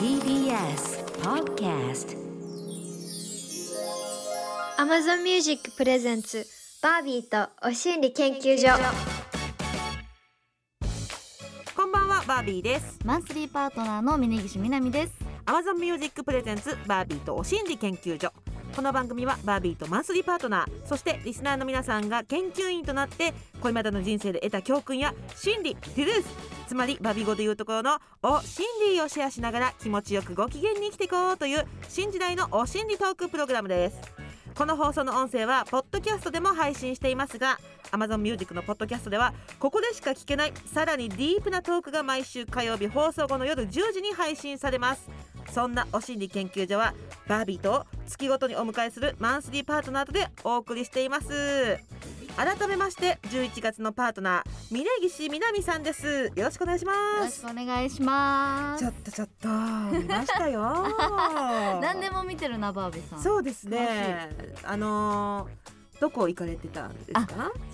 TBS Podcast. Amazon Music プレゼンツバービーとお心理研究所。こんばんはバービーです。マンスリーパートナーの峯岸みなみです。Amazon Music プレゼンツバービーとお心理研究所この番組はバービーとマンスリーパートナーそしてリスナーの皆さんが研究員となってこれまでの人生で得た教訓や心理トゥルースつまりバビ語でいうところのお心理をシェアしながら気持ちよくご機嫌に生きていこうという新時代のお心理トークプログラムです。この放送の音声はポッドキャストでも配信していますが Amazon Music のポッドキャストではここでしか聞けないさらにディープなトークが毎週火曜日放送後の夜10時に配信されます。そんなお心理研究所はバービーと月ごとにお迎えするマンスリーパートナーとでお送りしています。改めまして11月のパートナー峯岸みなみさんです。よろしくお願いしよます。ろしくお願いします。ちょっとちょっと見ましたよ。何でも見てるなバービーさん。そうですね。あのーどこ行かれてたんですか？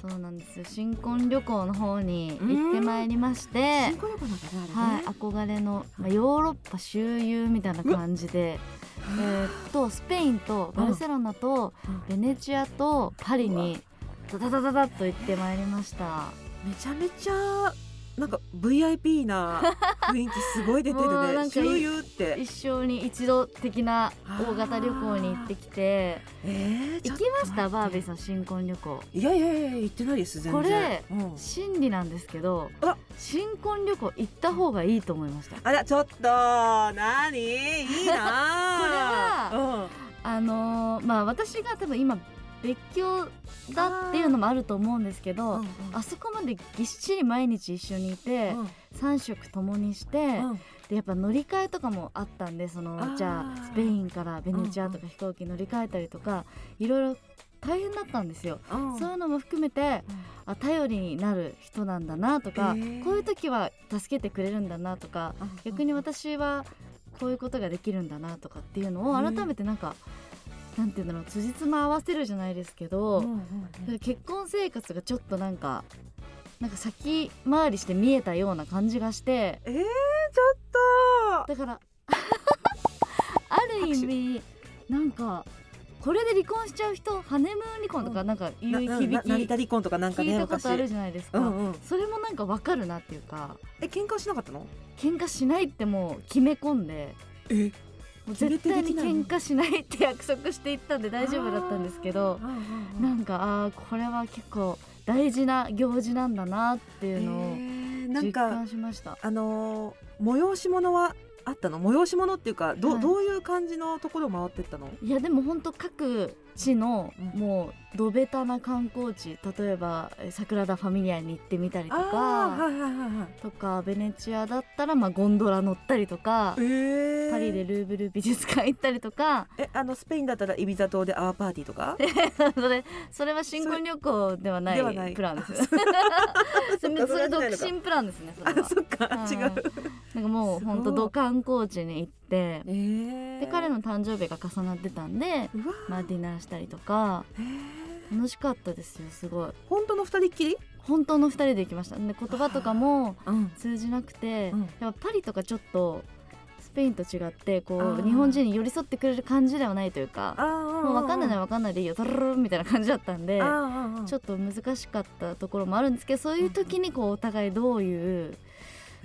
そうなんですよ。新婚旅行の方に行ってまいりまして。新婚旅行なんかね。はい。憧れの、まあ、ヨーロッパ周遊みたいな感じで。えーっとスペインとバルセロナとベネチアとパリにダダダダダッと行ってまいりました。めちゃめちゃなんか VIP な雰囲気すごい出てるね。周遊って。一生に一度的な大型旅行に行ってきて。えー、行きましたバービーさん新婚旅行。いやいやいや行ってないです全然。これうん。心理なんですけどあ。新婚旅行行った方がいいと思いました。あらちょっとなにいいな。これはあのーまあ私が多分今別居だっていうのもあると思うんですけどあそこまでぎっしり毎日一緒にいて3食共にしてでやっぱ乗り換えとかもあったんでそあのー。じゃあスペインからベネチアとか飛行機乗り換えたりとかいろいろ大変だったんですよ。そういうのも含めてあ頼りになる人なんだなとか、へー。こういう時は助けてくれるんだなとか逆に私はこういうことができるんだなとかっていうのを改めてなんか、なんていうんだろう辻褄合わせるじゃないですけど、結婚生活がちょっとなんかなんか先回りして見えたような感じがしてえー、ちょっと。だから ある意味なんかこれで離婚しちゃう人ハネムーン離婚とかなんか言うな響きな成田離婚とかなんか聞いたことあるじゃないですか、うんうん。それもなんかわかるなっていうか。え喧嘩はしなかったの？喧嘩しないってもう決め込んで。え？絶対に喧嘩しないって約束していったんで大丈夫だったんですけどなんかあーこれは結構大事な行事なんだなっていうのを実か感しました。あのー催し物はあったの？催し物っていうかど,、はい。どういう感じのところを回ってったの？いやでも本当各地のうん。もうどべたな観光地例えばえ桜田ファミリアに行ってみたりとかとかベネチアだったらまあゴンドラ乗ったりとかえー。パリでルーブル美術館行ったりとか。えあのスペインだったらイビザ島でアワーパーティーとか？それそれは新婚旅行ではないプランです。それそれは独身プランですねそれは。あ そっかはい違う。なんかもう本当土観光地に行ってえー。で彼の誕生日が重なってたんで、まあ、ディナーしたりとかえー。楽しかったですよすごい。本当の二人っきり？本当の2人で行きました。で言葉とかもうん。通じなくて、うん。やっぱパリとかちょっとスペインと違ってこう日本人に寄り添ってくれる感じではないというかもう分かんない分かんないでいいよトロロロみたいな感じだったんでちょっと難しかったところもあるんですけどそういう時にこうお互いどういう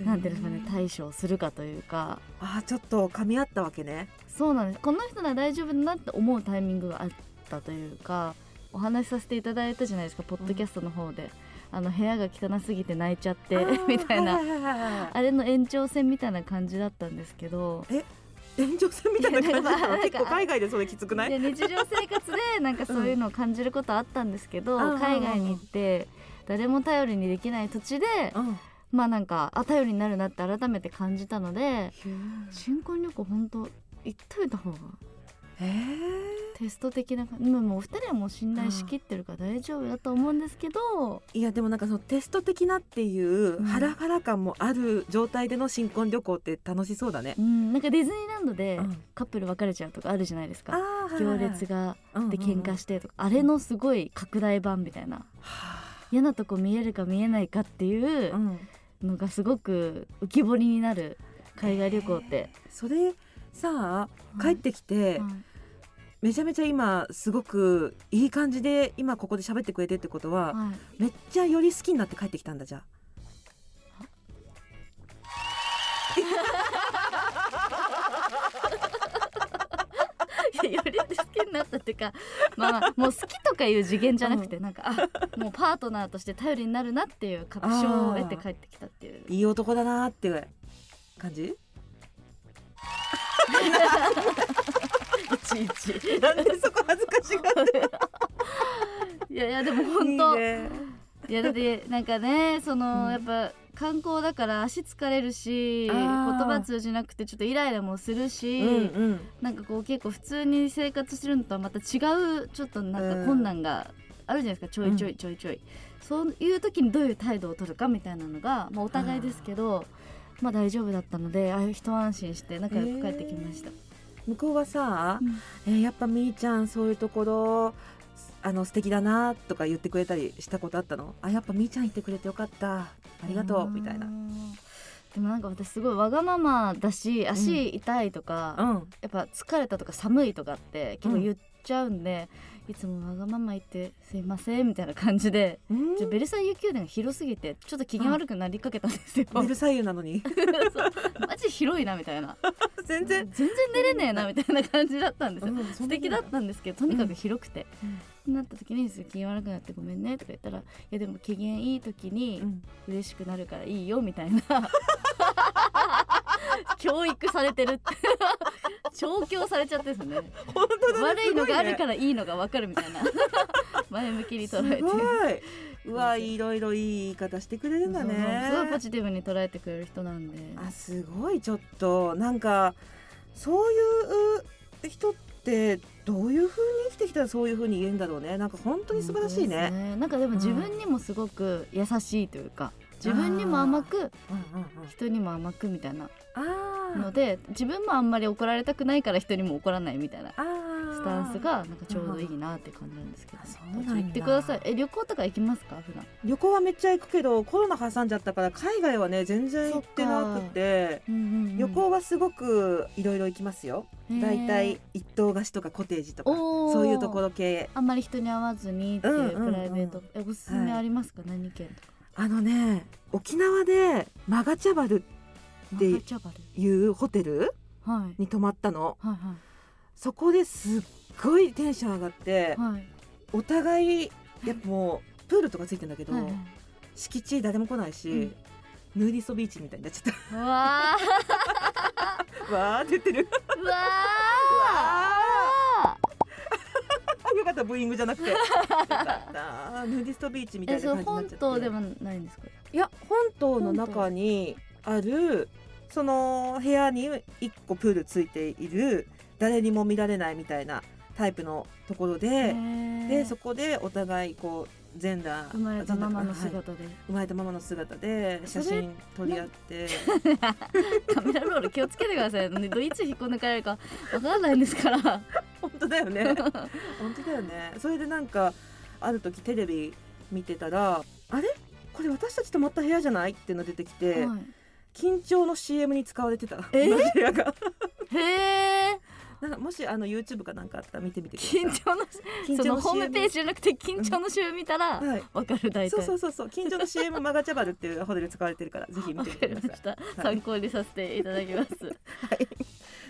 なんていうんですかね対処をするかというか。あーちょっと噛み合ったわけね。そうなんです。この人なら大丈夫だなって思うタイミングがあったというかお話しさせていただいたじゃないですかポッドキャストの方で、あの部屋が汚すぎて泣いちゃって みたいな。はははいはいあれの延長線みたいな感じだったんですけど。延長線みたいな感じ 結構海外でそれきつくない？で日常生活でなんかそういうのを感じることあったんですけど、うん。海外に行って誰も頼りにできない土地で、うんまあなんかあ頼りになるなって改めて感じたので新婚旅行本当行っといた方がえー。テスト的な感じ。もうお二人はもう信頼しきってるから大丈夫だと思うんですけど、いやでもなんかそのテスト的なっていううん。ハラハラ感もある状態での新婚旅行って楽しそうだね。う。ん、なんかディズニーランドでうん。カップル別れちゃうとかあるじゃないですか、あー行列がで喧嘩してとか、あれのすごい拡大版みたいな。は嫌なとこ見えるか見えないかっていうあうんのがすごく浮き彫りになる海外旅行って、それさあ帰ってきて、はい。めちゃめちゃ今すごくいい感じで今ここで喋ってくれてってことは、はい。めっちゃより好きになって帰ってきたんだじゃあ。よりになったっていうかまあまあもう好きとかいう次元じゃなくて、なんかあもうパートナーとして頼りになるなっていう確証を得て帰ってきたっていう。いい男だなーって感じ？いちいち。なんでそこ恥ずかしがって いやいやでも本当。いいね。いやだってなんかねその、うん。やっぱ観光だから足疲れるし言葉通じなくてちょっとイライラもするし、うんうん。なんかこう結構普通に生活してるのとはまた違うちょっとなんか困難があるじゃないですか、ちょいちょいちょいちょい、そういう時にどういう態度を取るかみたいなのが、まあ、お互いですけどまあ大丈夫だったのでああいう一安心して仲良く帰ってきました、向こうはさ、うん。えーやっぱみーちゃんそういうところあの素敵だなとか言ってくれたりしたことあったの？あやっぱみーちゃん言ってくれてよかった。ありがとう。みたいな。でもなんか私すごいわがままだし足痛いとか、うん。やっぱ疲れたとか寒いとかって結構言っちゃうんで、いつもわがまま言ってすいませんみたいな感じで、うん？ちょベルサイユ宮殿が広すぎてちょっと機嫌悪くなりかけたんですよ。ベルサイユなのに？マジ広いなみたいな。全然？全然寝れねえなみたいな感じだったんですよ。うん素敵だったんですけどとにかく広くて、なった時に「機嫌悪くなってごめんね」とか言ったら「いやでも機嫌いい時にうん。嬉しくなるからいいよ」みたいな 教育されてるって。調教されちゃってですね。本当だね悪いのがあるらからいいのが分かるみたいな。前向きにす捉えて。ごい。うわいろいろいい言い方してくれるんだね。すごいポジティブに捉えてくれる人なんで。あすごいちょっと。なんかそういう人ってどういう風に生きてきたらそういう風に言えるんだろうね。なんか本当に素晴らしい本当ですね。なんかでも自分にもすごく優しいというか自分にも甘くうんうんうん。人にも甘くみたいなので自分もあんまり怒られたくないから人にも怒らないみたいなスタンスがなんかちょうどいいなって感じなんですけどうなんだ。言ってください。え旅行とか行きますか？普段。旅行はめっちゃ行くけどコロナ挟んじゃったから海外はね全然行ってなくて。旅行はすごくいろいろ行きますよ。だいたい一棟貸しとかコテージとかそそういうところ系。あんまり人に会わずにってうんうんうんプライベート、えおすすめありますか、何県とかあのね沖縄でマガチャバルでマカチャバル？いうホテルはい。に泊まったの。はいそこですっごいテンション上がって、はい。はいお互いやっぱもうプールとかついてんだけど、はいはい。敷地誰も来ないし、うん。ヌーディストビーチみたいになっちゃっうわた。わーって言ってる。わあよかったブーイングじゃなくて。ヌーディストビーチみたいな感じになっちゃって。島でもないんですか？いや本島の中にあるその部屋に一個プールついている。誰にも見られないみたいなタイプのところで、でそこでお互いこう全裸生まれたままのはい。姿で、生まれたままの姿で写真撮り合って。カメラロール気をつけてください。ねどいつ引っこ抜かれるかわかんないんですから。本当だよね。本当だよね。それでなんかある時テレビ見てたらあれ？これ私たち泊まった部屋じゃない？っていうの出てきて、はい。緊張の CM に使われてた。え同じ部屋が。へえなんかもしあの YouTube かなんかあったら見てみてください。緊張の緊そのホームページジじゃなくて緊張の週見たらはい。わかる大体。そうそうそうそう。緊張の CM マガチャバルっていうホテル使われてるからぜひ見わてみてください。参考にさせていただきます、はい。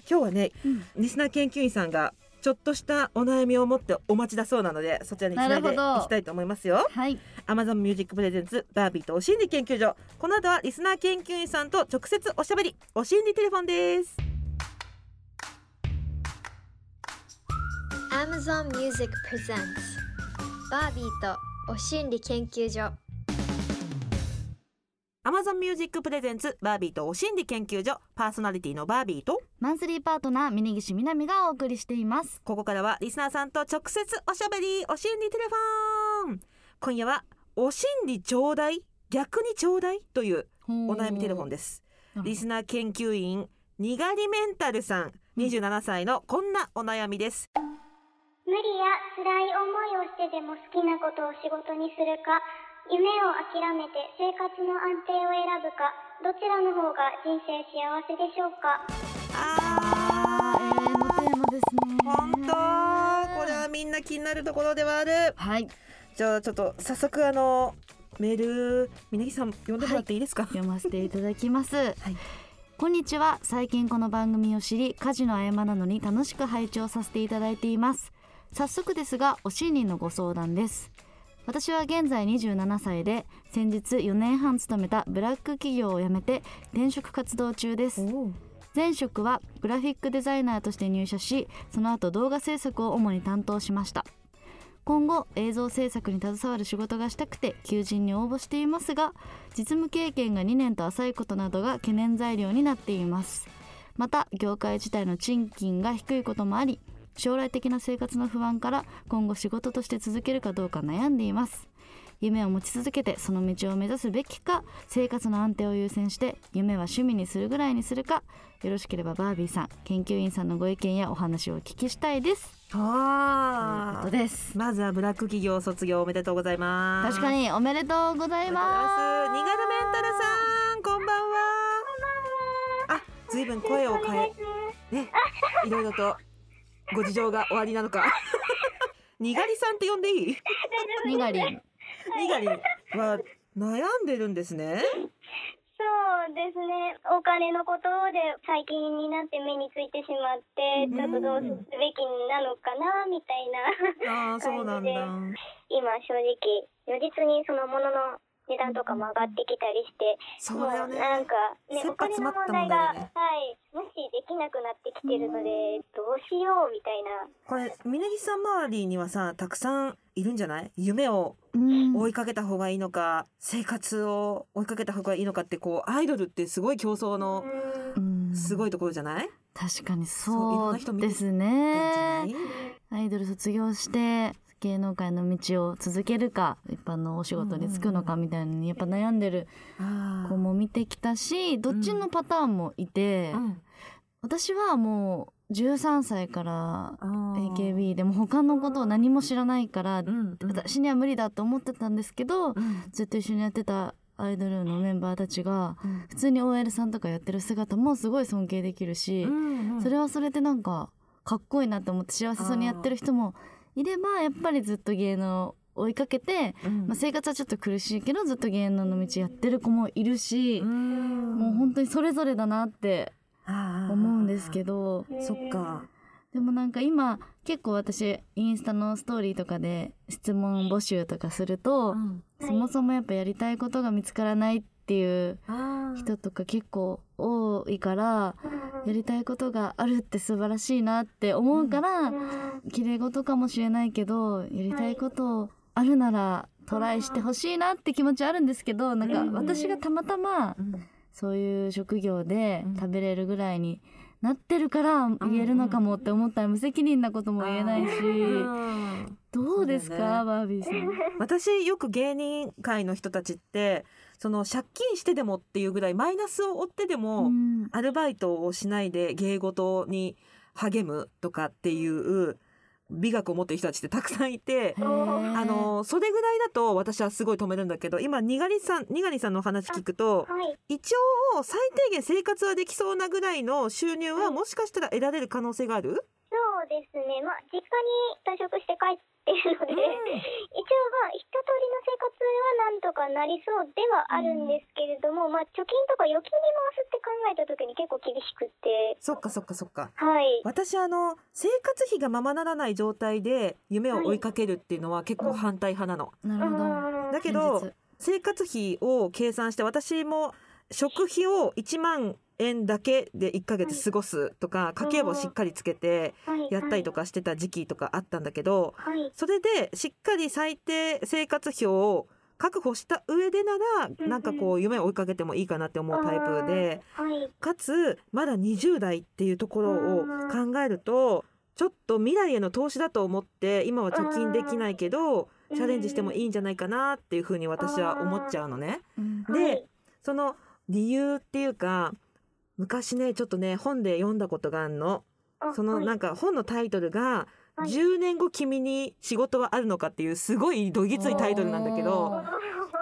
今日はねうんリスナー研究員さんがちょっとしたお悩みを持ってお待ちだそうなのでそちらにつないでいきたいと思いますよ。はい。Amazon Music Presents バービーとお心理研究所。この後はリスナー研究員さんと直接おしゃべり。お心理テレフォンです Amazon Music Presents バービーとお心理研究所。Amazon Music Presents バービーとお心理研究所。パーソナリティのバービーと。マンスリーパートナー峯岸みなみがお送りしています。ここからはリスナーさんと直接おしゃべりお心理テレフォン。今夜はお心理ちょうだい逆にちょうだいというお悩みテレフォンです。リスナー研究員にがりメンタルさん27歳のこんなお悩みです無理や辛い思いをしてでも好きなことを仕事にするか夢を諦めて生活の安定を選ぶかどちらの方が人生幸せでしょうか？あ永遠のテーマですね。ー本当？これはみんな気になるところではある。はい。じゃあちょっと早速あのメール峯岸さん読んでもらっていいですか、読ませていただきます、こんにちは。最近この番組を知り家事の合間なのに楽しく拝聴させていただいています早速ですがおしんりのご相談です。私は現在27歳で先日4年半勤めたブラック企業を辞めて転職活動中です。前職はグラフィックデザイナーとして入社しその後動画制作を主に担当しました。今後映像制作に携わる仕事がしたくて求人に応募していますが実務経験が2年と浅いことなどが懸念材料になっています。また業界自体の賃金が低いこともあり将来的な生活の不安から今後仕事として続けるかどうか悩んでいます。夢を持ち続けてその道を目指すべきか生活の安定を優先して夢は趣味にするぐらいにするか。よろしければバービーさん研究員さんのご意見やお話をお聞きしたいです。というあことです。まずはブラック企業卒業おめでとうございます。確かにおめでとうございます。ニガルメンタルさんこんばんは。あずいぶん声を変えね いろいろとご事情が終わりなのか。にがりさんって呼んでいい？にがり。んにがりは悩んでるんですね。そうですね。お金のことで最近になって目についてしまって、ちょっとどうすべきなのかな、みたいな。ああそうなんだ。今正直、如実にそのものの値段とかも上がってきたりして、そうだよね。もうなんか、ね、お金の詰まった問題が、ねはい、無視できなくなってきてるので、どうしようみたいな。これ峯岸さん周りにはさたくさんいるんじゃない？夢をうん。追いかけた方がいいのか生活を追いかけた方がいいのかってこうアイドルってすごい競争のうん。すごいところじゃない？確かにそういろんそな人見てうですなんじゃなねい？アイドル卒業して芸能界の道を続けるか一般のお仕事に就くのかみたいなのにやっぱ悩んでるあ子も見てきたしどっちのパターンもいて、ーうん。私はもう13歳から AKB でも他のことを何も知らないから、うんうん。私には無理だと思ってたんですけど、うん。ずっと一緒にやってたアイドルのメンバーたちがうん。普通に OL さんとかやってる姿もすごい尊敬できるし、うんうん。それはそれでなんかかっこいいなと思って幸せそうにやってる人もいればやっぱりずっと芸能を追いかけて、うん。まあ、生活はちょっと苦しいけどずっと芸能の道やってる子もいるし、うん。もう本当にそれぞれだなって思うんですけど。そっか。でもなんか今結構私インスタのストーリーとかで質問募集とかすると、うん。そもそもやっぱやりたいことが見つからないっていう人とか結構多いからやりたいことがあるって素晴らしいなって思うから綺麗事かもしれないけどやりたいことあるならトライしてほしいなって気持ちあるんですけどなんか私がたまたまうんそういう職業でうん。食べれるぐらいになってるから言えるのかもって思ったら無責任なことも言えないしうんどうですそうだよね。かバービーさん。私よく芸人界の人たちってその借金してでもっていうぐらいマイナスを負ってでも、うんアルバイトをしないで芸事に励むとかっていう美学を持ってる人たちってたくさんいてあのそれぐらいだと私はすごい止めるんだけど今にがりさんにがりさんのお話聞くとはい。一応最低限生活はできそうなぐらいの収入はもしかしたら得られる可能性がある、そうですね。まあ、実家に退職して帰ってるので、一応まあ、一通りの生活はなんとかなりそうではあるんですけれども、まあ、貯金とか預金に回すって考えた時に結構厳しくって、そっかそっかそっか。はい。私あの生活費がままならない状態で夢を追いかけるっていうのは結構反対派なの。なるほど。うん。だけど生活費を計算して私も食費を1万円だけで1ヶ月過ごすとか家計簿しっかりつけてはい。やったりとかしてた時期とかあったんだけどはい。それでしっかり最低生活費を確保した上でならうんなんかこう夢を追いかけてもいいかなって思うタイプではい。かつまだ20代っていうところを考えるとちょっと未来への投資だと思って今は貯金できないけどチャレンジしてもいいんじゃないかなっていうふうに私は思っちゃうのね。うん。でその理由っていうか昔ねちょっとね本で読んだことがあるの。あそのはい。なんか本のタイトルが「はい。10年後君に仕事はあるのか」っていうすごいどぎついタイトルなんだけど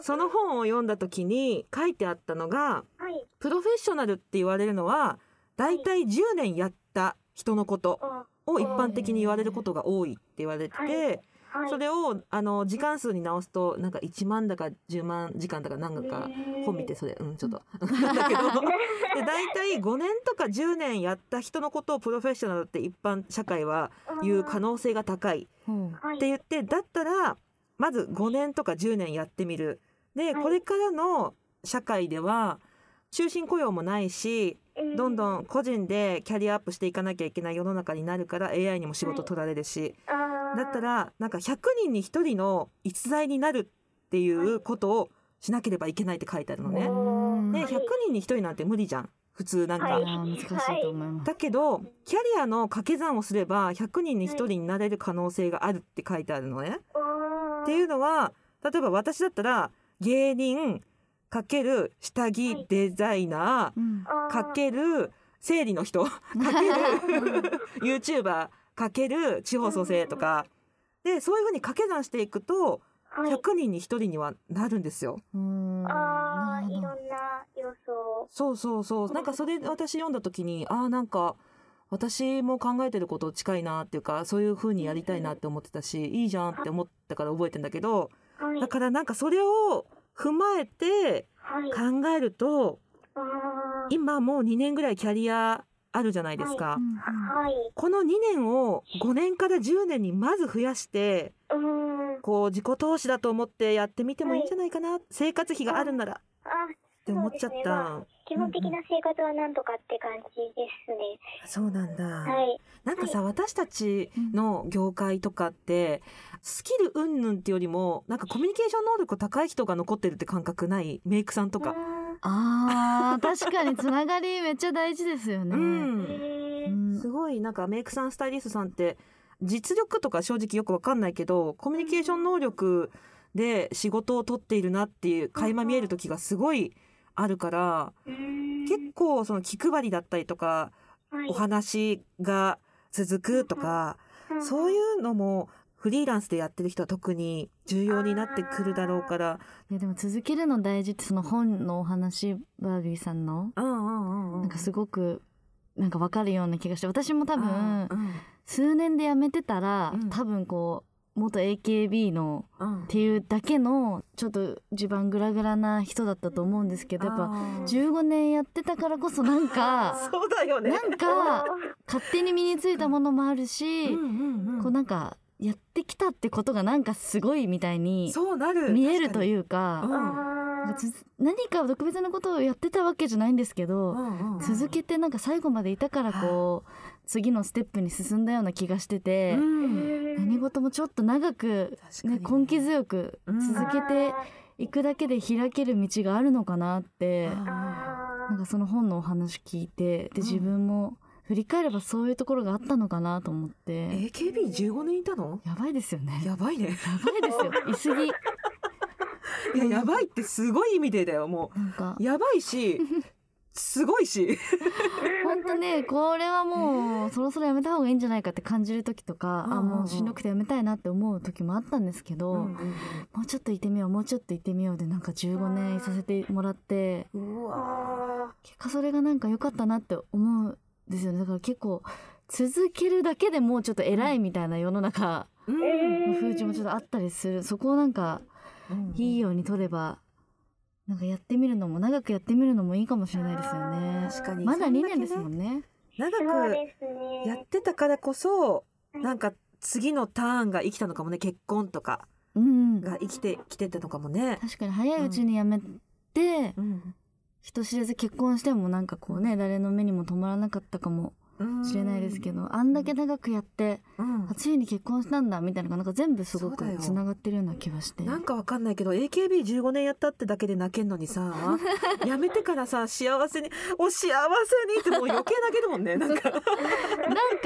その本を読んだ時に書いてあったのがはい。プロフェッショナルって言われるのはだいたい10年やった人のことあを一般的に言われることが多いって言われてて、はい。それをあの時間数に直すとなんか1万だか10万時間だか何かか本見てそれうんちょっと。だけど。で大体5年とか10年やった人のことをプロフェッショナルって一般社会は言う可能性が高い。って言ってだったらまず5年とか10年やってみる。ではい。これからの社会では終身雇用もないしどんどん個人でキャリアアップしていかなきゃいけない世の中になるから AI にも仕事取られるしだったらなんか100人に1人の逸材になるっていうことをしなければいけないって書いてあるのね。うん。で100人に1人なんて無理じゃん。普通なんか。はい。難しいと思います、だけどキャリアの掛け算をすれば100人に1人になれる可能性があるって書いてあるのね。っていうのは例えば私だったら芸人かける下着デザイナうん。ー。かける生理の人 かける YouTuber かける地方創生とか。でそういうふうに掛け算していくとはい。100人に1人にはなるんですよ。うんああないろんな要素。そうそうそう。なんかそれ私読んだ時にああなんか私も考えてること近いなっていうかそういう風にやりたいなって思ってたしいいじゃんって思ったから覚えてんだけどはい。だからなんかそれを踏まえてはい考えるとあー今もう2年ぐらいキャリアあるじゃないですか。うんはいこの2年を5年から10年にまず増やしてうこう自己投資だと思ってやってみてもいいんじゃないかな、生活費があるなら。っあて思っちゃった。ね。まあ基本的な生活はなんとかって感じですね、そうなんだ。はい。なんかさ、私たちの業界とかってスキル云々ってよりもなんかコミュニケーション能力高い人が残ってるって感覚ない？メイクさんとか。あー確かにつながりめっちゃ大事ですよね、う。ん。すごいなんかメイクさんスタイリストさんって実力とか正直よくわかんないけどコミュニケーション能力で仕事を取っているなっていう垣間見える時がすごいあるから結構その気配りだったりとかお話が続くとかそういうのもフリーランスでやってる人は特に重要になってくるだろうから。いやでも続けるの大事ってその本のお話バービーさんの。うんうんうんうん。なんかすごくなんかわかるような気がして私も多分うんうん。数年で辞めてたら、うん。多分こう元 AKB のうん。っていうだけのちょっと地盤グラグラな人だったと思うんですけどやっぱあー。15年やってたからこそなんか そうだよね。なんか 勝手に身についたものもあるし、うんうんうん。こうなんかやってきたってことがなんかすごいみたいにそうなる。見えるとういうかうん何か特別なことをやってたわけじゃないんですけど、続けてなんか最後までいたからこう次のステップに進んだような気がしてて、うん。何事もちょっと長く、ね、確かに根気強く続けていくだけで開ける道があるのかなってなんかその本のお話聞いてで自分も振り返ればそういうところがあったのかなと思って、AKB15 年いたの？やばいですよね。ややばいね。ばいですよ。いすぎ。いややばいってすごい意味でだよもなんか。うやばいしすごいし。本当ねこれはもうそろそろやめた方がいいんじゃないかって感じる時とか、あもうしんどくてやめたいなって思う時もあったんですけど、うんもうちょっといてみようもうちょっといてみようでなんか15年いさせてもらって結果それがなんか良かったなって思うんですよね。だから結構続けるだけでもうちょっと偉いみたいな世の中うん。の風潮もちょっとあったりする。そこをなんかいいように取ればなんかやってみるのも長くやってみるのもいいかもしれないですよね。確かに。まだ2そんだけね年ですもんね。長くやってたからこそなんか次のターンが生きたのかもね。結婚とかうん。が生きてきてたのかもね。確かに早いうちに辞めて、うん人知れず結婚してもなんかこうね誰の目にも止まらなかったかもしれないですけど、あんだけ長くやってうん。あついに結婚したんだみたいなのがなんか全部すごくつながってるような気がして。なんかわかんないけど AKB15 年やったってだけで泣けんのにさ やめてからさ幸せにお幸せにってもう余計泣けるもんねなんか、なんか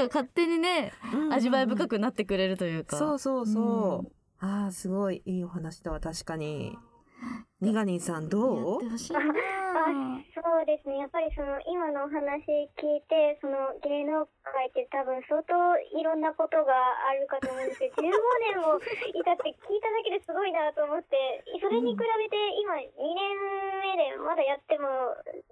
勝手にね味わい深くなってくれるというか。そうそうそう、ああすごいいいお話だわ確かにニガニンさんどう？やってほしいなあそうですね。やっぱりその今のお話聞いて、その芸能界って多分相当いろんなことがあるかと思うんですけど、15年もいたって聞いただけですごいなと思って、それに比べて今2年目でまだやっても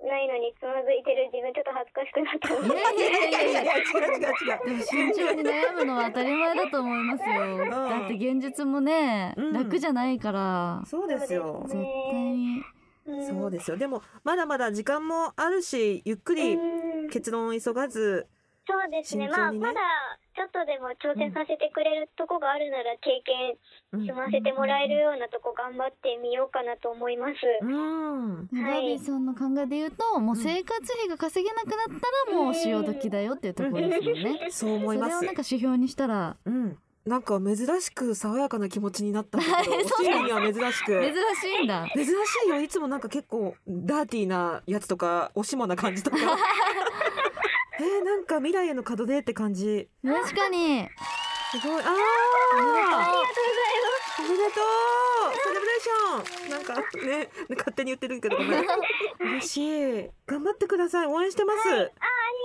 ないのにつまずいてる自分ちょっと恥ずかしくなった。いやいやいやいや違う違う違うでも慎重に悩むのは当たり前だと思いますよ。だって現実もね、うん楽じゃないから、そうですよ絶対に。そうですよ。でもまだまだ時間もあるしゆっくりうん。結論を急がずそうですね。まあ、まだちょっとでも挑戦させてくれるとこがあるなら経験積ませてもらえるようなとこ頑張ってみようかなと思います。うん。バービーさんの考えで言うと、もう生活費が稼げなくなったらもう潮時だよっていうところですもんね。そう思います。それをなんか指標にしたら。うんなんか珍しく爽やかな気持ちになったんだけど お尻には珍しく。珍しいんだ。珍しいよ。いつもなんか結構ダーティーなやつとかおしもな感じとか。えー、なんか未来への門出って感じ。確かに。すごい。あー。おめでとうセレブレーションなんかね勝手に言ってるけど。ごめん嬉しい。頑張ってください。応援してます、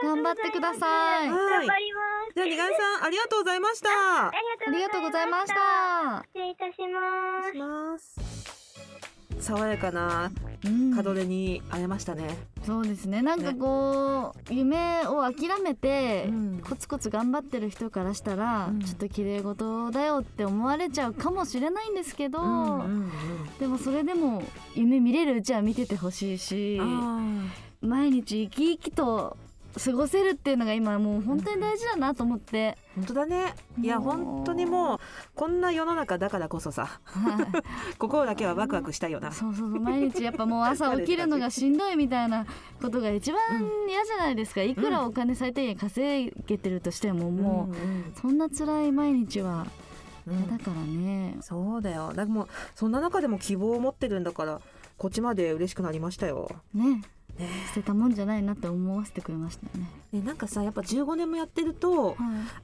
頑張ってください。はい頑張ります。じゃあにがんさんありがとうございました。あありがとうございまし。た。失礼いたします。爽やかなうん。門出に会えましたね、そうですね。なんかこう、夢を諦めて、うん。コツコツ頑張ってる人からしたら、うん。ちょっと綺麗事だよって思われちゃうかもしれないんですけど、うんうんでもそれでも夢見れるうちは見ててほしいしうん、毎日生き生きと過ごせるっていうのが今もう本当に大事だなと思って、本当だね。いや本当にもうこんな世の中だからこそさ。は い心だけはワクワクしたいよな。そうそうそう。毎日やっぱもう朝起きるのがしんどいみたいなことが一番嫌じゃないですか。いくらお金最低限稼げてるとしてももう、んそんな辛い毎日はうんうん嫌だからね、そうだよ。だもうそんな中でも希望を持ってるんだからこっちまで嬉しくなりましたよ、ねね捨てたもんじゃないなって思わせてくれましたよね、ね、なんかさやっぱ15年もやってるとは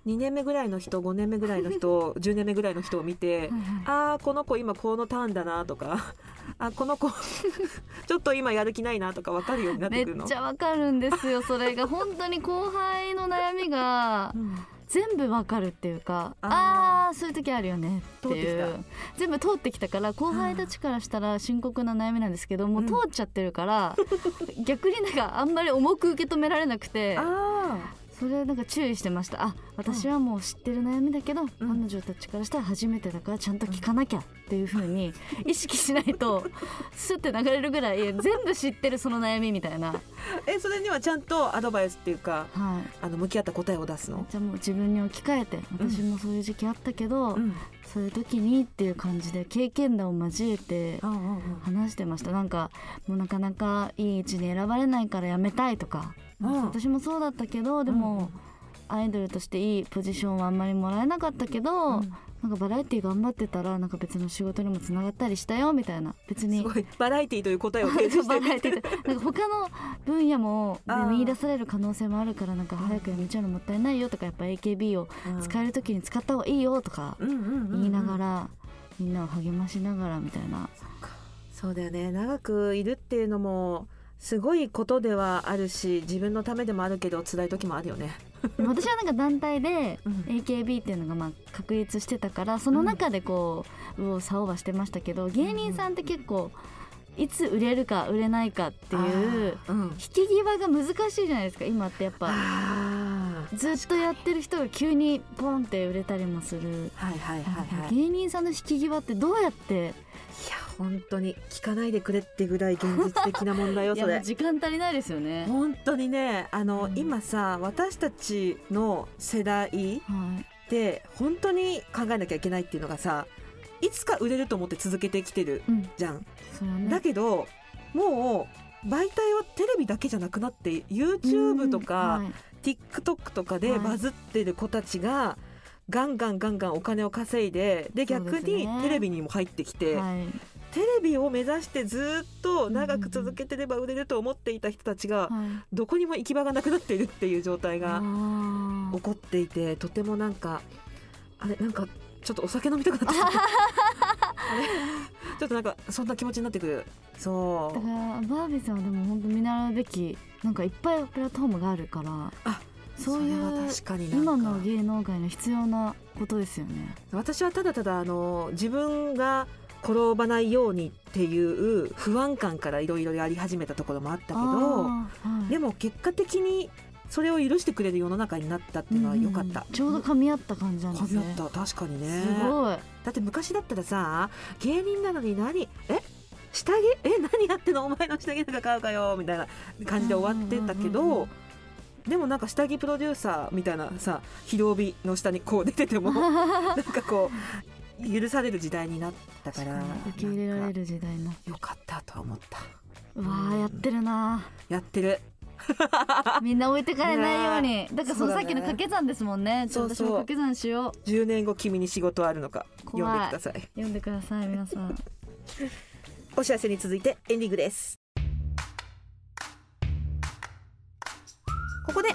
い。2年目ぐらいの人5年目ぐらいの人 10年目ぐらいの人を見てはいはい。あーこの子今このターンだなとかあこの子 ちょっと今やる気ないなとか分かるようになっめてくるの？っちゃわかるんですよそれが。本当に後輩の悩みがうん全部わかるっていうかああそういう時あるよねっていう。全部通ってきたから後輩たちからしたら深刻な悩みなんですけどもううん通っちゃってるから、逆になんかあんまり重く受け止められなくてあそれなんか注意してました。あ私はもう知ってる悩みだけど、彼女たちからしたら初めてだからちゃんと聞かなきゃっていう風に意識しないと スッて流れるぐらい全部知ってるその悩みみたいな、ー えそれにはちゃんとアドバイスっていうかはい、あの向き合った答えを出すの、じゃあもう自分に置き換えて私もそういう時期あったけど、うん。そういう時にっていう感じで経験談を交えて話してました。なんかもうなかなかいい位置に選ばれないからやめたいとか、うん。私もそうだったけどでも、アイドルとしていいポジションはあんまりもらえなかったけど、うん。なんかバラエティ頑張ってたらなんか別の仕事にもつながったりしたよみたいな。別に。バラエティという答えを提示して バラエティでなんか他の分野もであー見出される可能性もあるからなんか早くやめちゃうのもったいないよとかやっぱ AKB を使える時に使った方がいいよとか言いながらみんなを励ましながらみたいな。そうだよね。長くいるっていうのもすごいことではあるし自分のためでもあるけど辛い時もあるよね。私はなんか団体でうん。AKB っていうのがまあ確立してたからその中でこう右往左往はしてましたけど芸人さんって結構いつ売れるか売れないかっていう引き際が難しいじゃないですか今ってやっぱ。ずっとやってる人が急にポンって売れたりもする。はいはいはいはい。い芸人さんの引き際ってどうやってや本当に聞かないでくれってぐらい現実的な問題よそれ。時間足りないですよね。本当にねあの、うん。今さ私たちの世代はい。で本当に考えなきゃいけないっていうのがさいつか売れると思って続けてきてるうん、じゃん。それはね。だけどもう媒体はテレビだけじゃなくなって YouTube とか、うんはい。TikTok とかではい。バズってる子たちがガンガンガンガンお金を稼いでで逆ね。にテレビにも入ってきて、はいテレビを目指してずっと長く続けてれば売れると思っていた人たちがはい。どこにも行き場がなくなっているっていう状態が起こっていてとてもなんかあれなんかちょっとお酒飲みたくなって ちょっとなんかそんな気持ちになってくる。そだかうらバービーさんはでも本当見習うべきなんかいっぱいプラットフォームがあるからあそういう今の芸能界の必要なことですよね。私はただただあの自分が転ばないようにっていう不安感からいろいろやり始めたところもあったけどはい。でも結果的にそれを許してくれる世の中になったっていうのは良かった。うん。ちょうど噛み合った感じなんです噛みね合った確かにね。すごい。だって昔だったらさ芸人なのに何え？下着？え？何やってんの？お前の下着なんか買うかよみたいな感じで終わってたけうんうんうんうどでもなんか下着プロデューサーみたいなさ広帯の下にこう出てても なんかこう許される時代になったから受け入れられるる時代のよかったとは思った。うわーやってるな。やってる。みんな置いてかれないように。だからそのさっきの掛け算ですもんね。そうそう。も掛け算しよう。10年後君に仕事あるのか読んでください。読んでください皆さん。お知らせに続いてエンディングです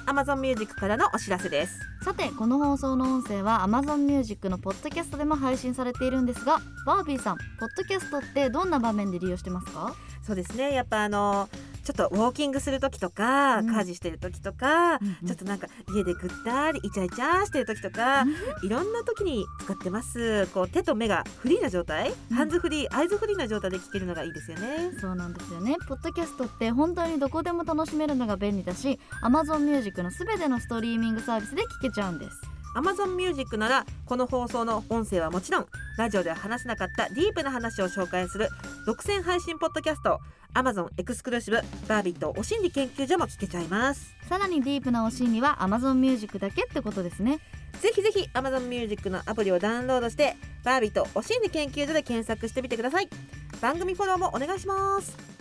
Amazon Music からのお知らせです。さてこの放送の音声は Amazon Music のポッドキャストでも配信されているんですがバービーさんポッドキャストってどんな場面で利用してますか？そうですね。やっぱあのちょっとウォーキングする時とか、うん。家事してる時とか、ちょっとなんか家でぐったりイチャイチャしてる時とか、いろんな時に使ってます。こう手と目がフリーな状態、うん。ハンズフリーアイズフリーな状態で聞けるのがいいですよね。そうなんですよね。ポッドキャストって本当にどこでも楽しめるのが便利だし Amazon Music のすべてのストリーミングサービスで聞けちゃうんです Amazon Music ならこの放送の音声はもちろんラジオでは話せなかったディープな話を紹介する独占配信ポッドキャスト Amazon エクスクルーシブバービーとお心理研究所も聞けちゃいます。さらにディープなお心理は Amazon Music だけってことですね。ぜひぜひ Amazon Music のアプリをダウンロードしてバービーとお心理研究所で検索してみてください。番組フォローもお願いします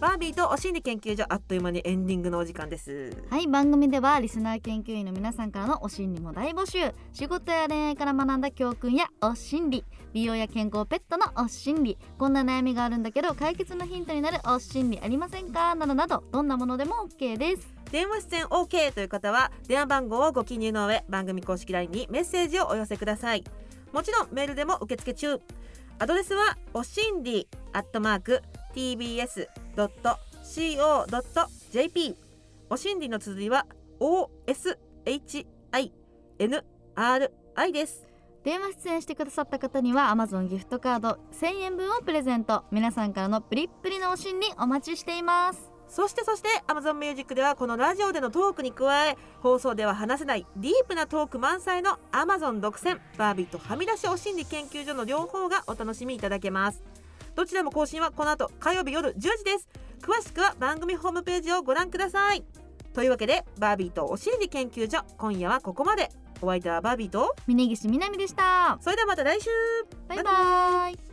バービーとお心理研究所あっという間にエンディングのお時間です。はい番組ではリスナー研究員の皆さんからのお心理も大募集。仕事や恋愛から学んだ教訓やお心理。美容や健康ペットのお心理。こんな悩みがあるんだけど解決のヒントになるお心理ありませんか？などなどどんなものでも OK です。電話出演 OK という方は電話番号をご記入の上番組公式 LINE にメッセージをお寄せください。もちろんメールでも受付中。アドレスはおしんりアットマーク tbs.co.jp おしんりの綴りは OSHINRI です。電話出演してくださった方には Amazon ギフトカード1000円分をプレゼント。皆さんからのプリップリのお心理お待ちしています。そしてそして Amazon Music ではこのラジオでのトークに加え放送では話せないディープなトーク満載の Amazon 独占バービーとはみ出しお心理研究所の両方がお楽しみいただけますどちらも更新はこの後火曜日夜10時です。詳しくは番組ホームページをご覧ください。というわけでバービーとお心理研究所今夜はここまで。お相手はバービーと峯岸みなみでした。それではまた来週。バイバイ